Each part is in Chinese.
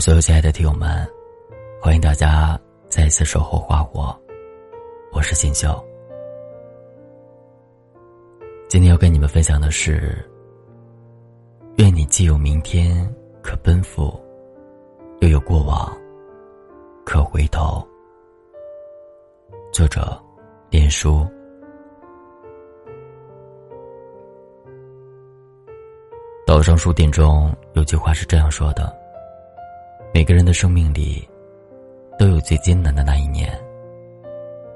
所有亲爱的听友们，欢迎大家再一次守候花火。我是锦绣。今天要跟你们分享的是：愿你既有明天可奔赴，又有过往可回头。作者：连书。岛上书店中有句话是这样说的：个人的生命里，都有最艰难的那一年，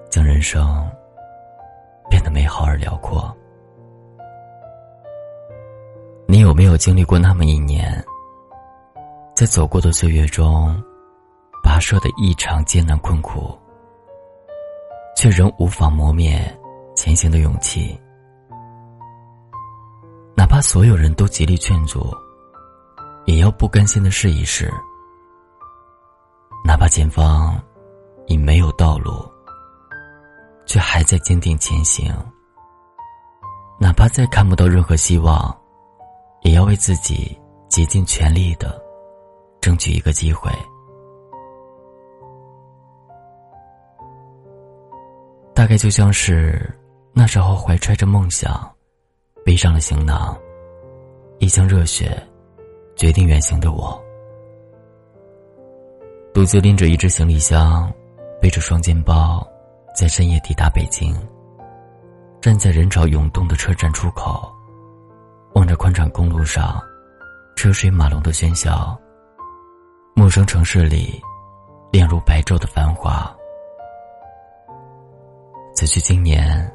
将人生变得美好而辽阔。你有没有经历过那么一年，在走过的岁月中，跋涉的异常艰难困苦，却仍无法磨灭前行的勇气？哪怕所有人都极力劝阻，也要不甘心的试一试。哪怕前方已没有道路，却还在坚定前行。哪怕再看不到任何希望，也要为自己竭尽全力的争取一个机会。大概就像是那时候怀揣着梦想。背上了行囊，一腔热血，决定远行的我，独自拎着一只行李箱，背着双肩包，在深夜抵达北京。站在人潮涌动的车站出口，望着宽敞公路上车水马龙的喧嚣，陌生城市里亮如白昼的繁华。此去经年，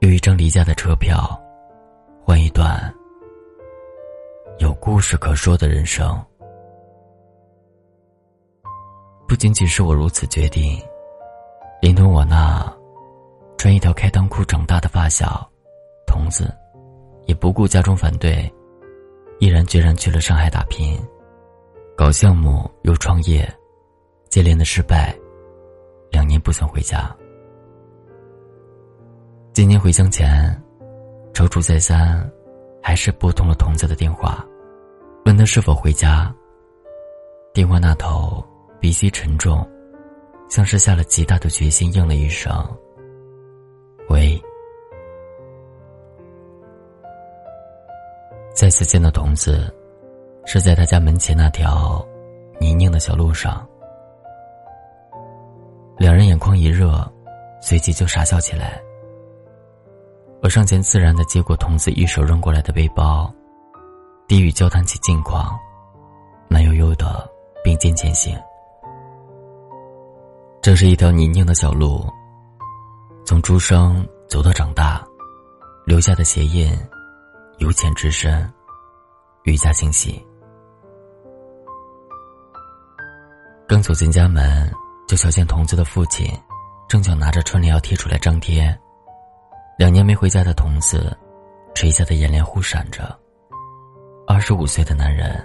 有一张离家的车票。换一段有故事可说的人生，不仅仅是我如此决定，连同我那穿一条开裆裤长大的发小童子，也不顾家中反对，毅然决然去了上海打拼，搞项目又创业，接连的失败，两年不曾回家。今年回乡前。踌躇再三，还是拨通了童子的电话，问他是否回家。电话那头鼻息沉重，像是下了极大的决心，应了一声：“喂。”再次见到童子，是在他家门前那条泥泞的小路上。两人眼眶一热，随即就傻笑起来。我上前自然的接过童子一手扔过来的背包，低语交谈起近况，慢悠悠的并肩前行。这是一条泥泞的小路，从出生走到长大，留下的鞋印由浅至深，愈加清晰。刚走进家门，就瞧见童子的父亲正巧拿着春联要贴出来张贴。两年没回家的童子，垂下的眼帘忽闪着。二十五岁的男人，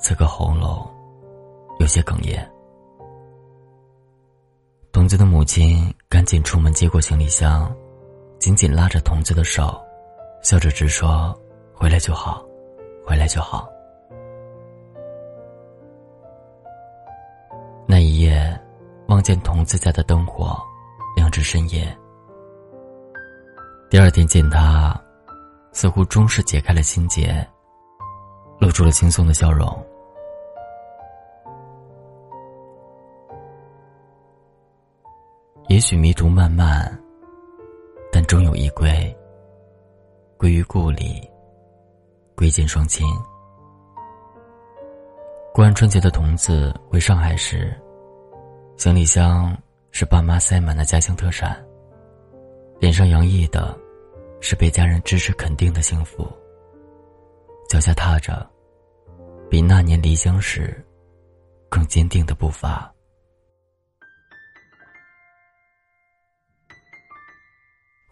此刻喉咙有些哽咽。童子的母亲赶紧出门接过行李箱，紧紧拉着童子的手，笑着直说：“回来就好，回来就好。”那一夜，望见童子家的灯火亮至深夜。第二天见他，似乎终是解开了心结，露出了轻松的笑容。许迷途漫漫，但终有一归。归于故里，归见双亲。过完春节的童子回上海时，行李箱是爸妈塞满的家乡特产，脸上洋溢的。是被家人支持肯定的幸福。脚下踏着，比那年离乡时更坚定的步伐。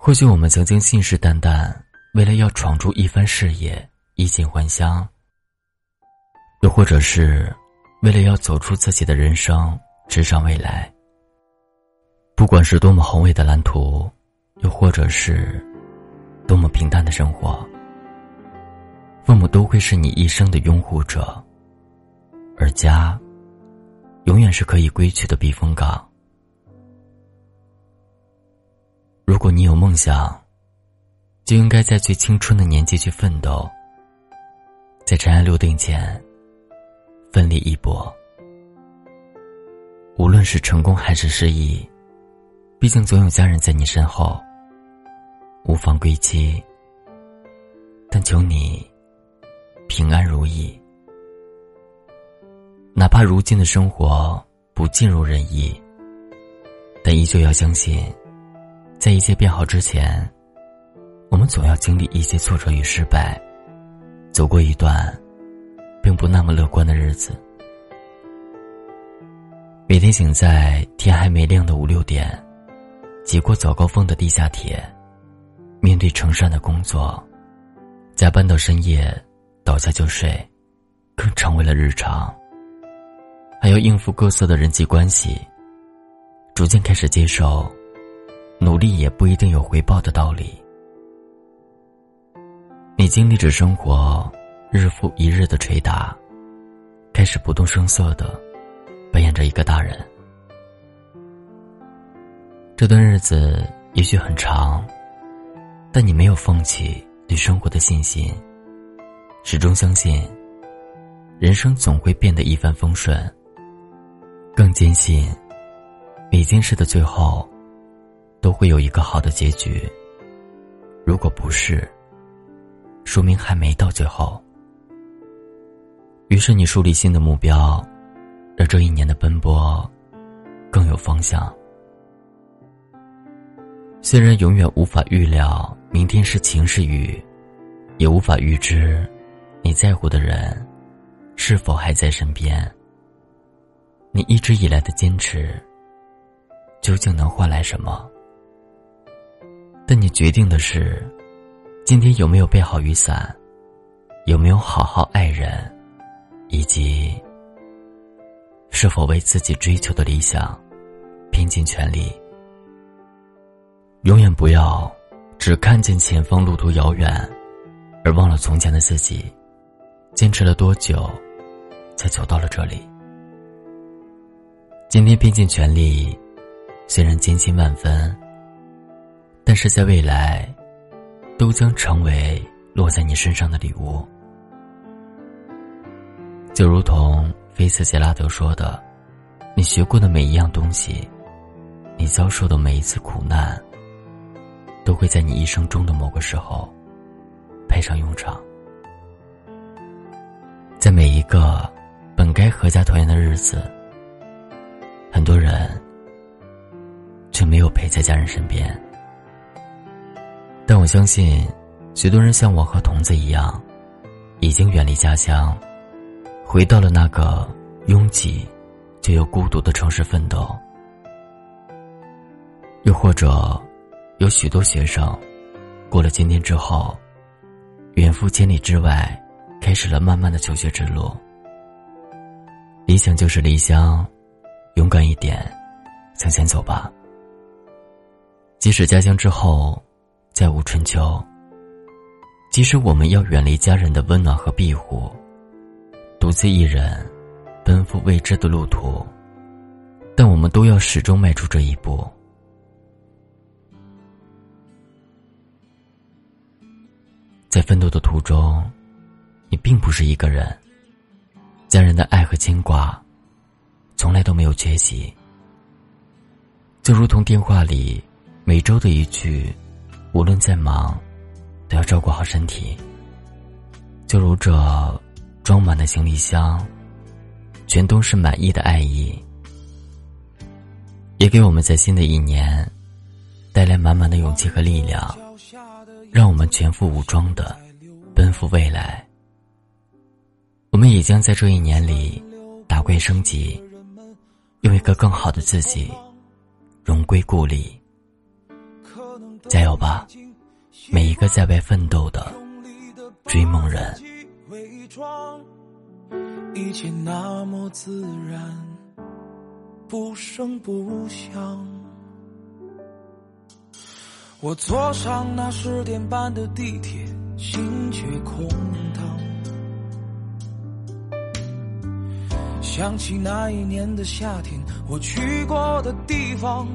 或许我们曾经信誓旦旦，为了要闯出一番事业，衣锦还乡；又或者是为了要走出自己的人生，直上未来。不管是多么宏伟的蓝图，又或者是。多么平淡的生活，父母都会是你一生的拥护者，而家，永远是可以归去的避风港。如果你有梦想，就应该在最青春的年纪去奋斗，在尘埃落定前，奋力一搏。无论是成功还是失意，毕竟总有家人在你身后。无妨归期，但求你平安如意。哪怕如今的生活不尽如人意，但依旧要相信，在一切变好之前，我们总要经历一些挫折与失败，走过一段并不那么乐观的日子。每天醒在天还没亮的五六点，挤过早高峰的地下铁，面对成山的工作，加班到深夜，倒下就睡，更成为了日常。还要应付各色的人际关系，逐渐开始接受，努力也不一定有回报的道理。你经历着生活日复一日的捶打，开始不动声色的。扮演着一个大人，这段日子也许很长，但你没有放弃对生活的信心，始终相信人生总会变得一帆风顺。更坚信每件事的最后都会有一个好的结局。如果不是，说明还没到最后。于是你树立新的目标。让这一年的奔波更有方向。虽然永远无法预料明天是晴是雨，也无法预知你在乎的人是否还在身边。你一直以来的坚持，究竟能换来什么？但你决定的是，今天有没有备好雨伞，有没有好好爱人，以及。是否为自己追求的理想拼尽全力？永远不要只看见前方路途遥远，而忘了从前的自己坚持了多久才走到了这里。今天拼尽全力，虽然艰辛万分，但是在未来都将成为落在你身上的礼物，就如同。菲茨杰拉德说的：“你学过的每一样东西，你遭受的每一次苦难，都会在你一生中的某个时候派上用场。在每一个本该阖家团圆的日子，很多人却没有陪在家人身边。但我相信，许多人像我和童子一样，已经远离家乡。”回到了那个拥挤却又孤独的城市奋斗，又或者有许多学生过了今天之后，远赴千里之外，开始了漫漫的求学之路。理想就是离乡，勇敢一点，向前走吧。即使家乡之后再无春秋，即使我们要远离家人的温暖和庇护。独自一人，奔赴未知的路途，但我们都要始终迈出这一步。在奋斗的途中，你并不是一个人，家人的爱和牵挂，从来都没有缺席。就如同电话里每周的一句：“无论再忙，都要照顾好身体。”就如这。装满的行李箱，全都是满意的爱意，也给我们在新的一年带来满满的勇气和力量，让我们全副武装的奔赴未来。我们也将在这一年里打怪升级，用一个更好的自己荣归故里。加油吧，每一个在外奋斗的追梦人。装，一切那么自然，不声不响。我坐上那十点半的地铁，心却空荡。想起那一年的夏天，我去过的地方，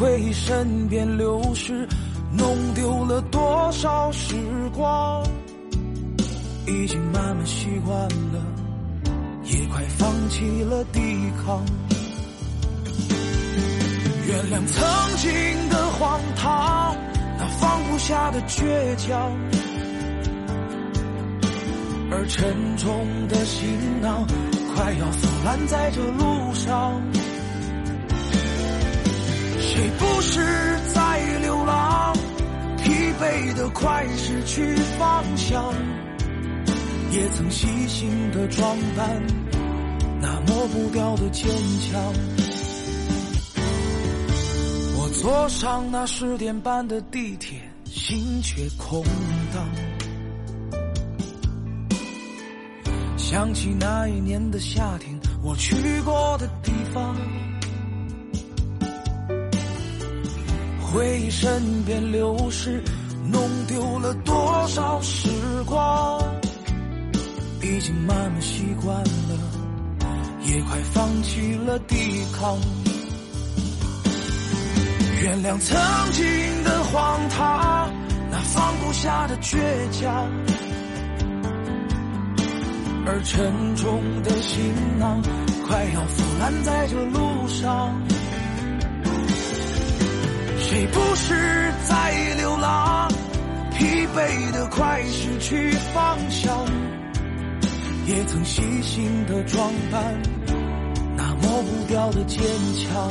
回忆身边流逝，弄丢了多少时光，已经慢慢习惯了，也快放弃了抵抗。原谅曾经的荒唐，那放不下的倔强。而沉重的行囊快要腐烂在这路上，谁不是在流浪？疲惫的快失去方向，也曾细心的装扮那抹不掉的坚强。我坐上那十点半的地铁，心却空荡。想起那一年的夏天，我去过的地方，回忆身边流逝，弄丢了多少时光，已经慢慢习惯了，也快放弃了抵抗。原谅曾经的荒唐，那放不下的倔强。而沉重的行囊快要腐烂在这路上，谁不是在流浪？疲惫的快失去方向，也曾细心的装扮那抹不掉的坚强，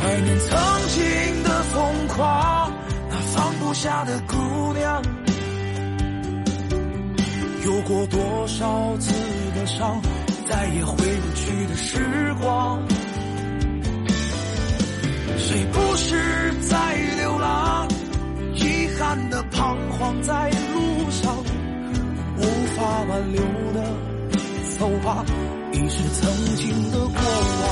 怀念曾经的疯狂，那放不下的姑娘。有过多少次的伤，再也回不去的时光。谁不是在流浪？遗憾的彷徨在路上，无法挽留的，走吧，已是曾经的过往。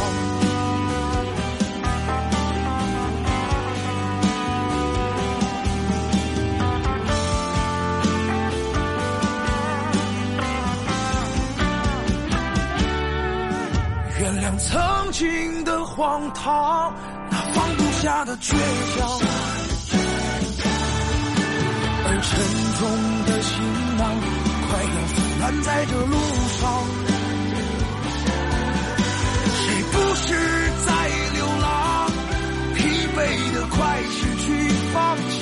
原谅曾经的荒唐，下的倔强，而沉重的行囊快要腐烂在这路上。谁不是在流浪？疲惫的快失去方向，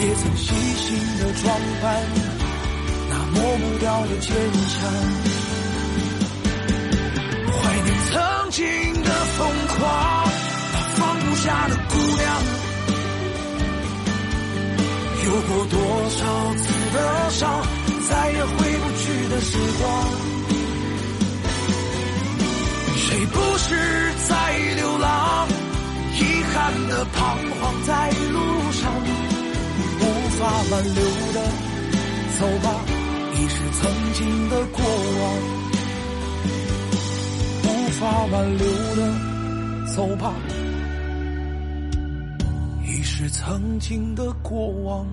也曾细心的装扮那抹不掉的坚强。怀念曾经的疯狂，下的姑娘，有过多少次的伤，再也回不去的时光。谁不是在流浪？遗憾的彷徨在路上，无法挽留的，走吧，已是曾经的过往。无法挽留的，走吧，是曾经的过往。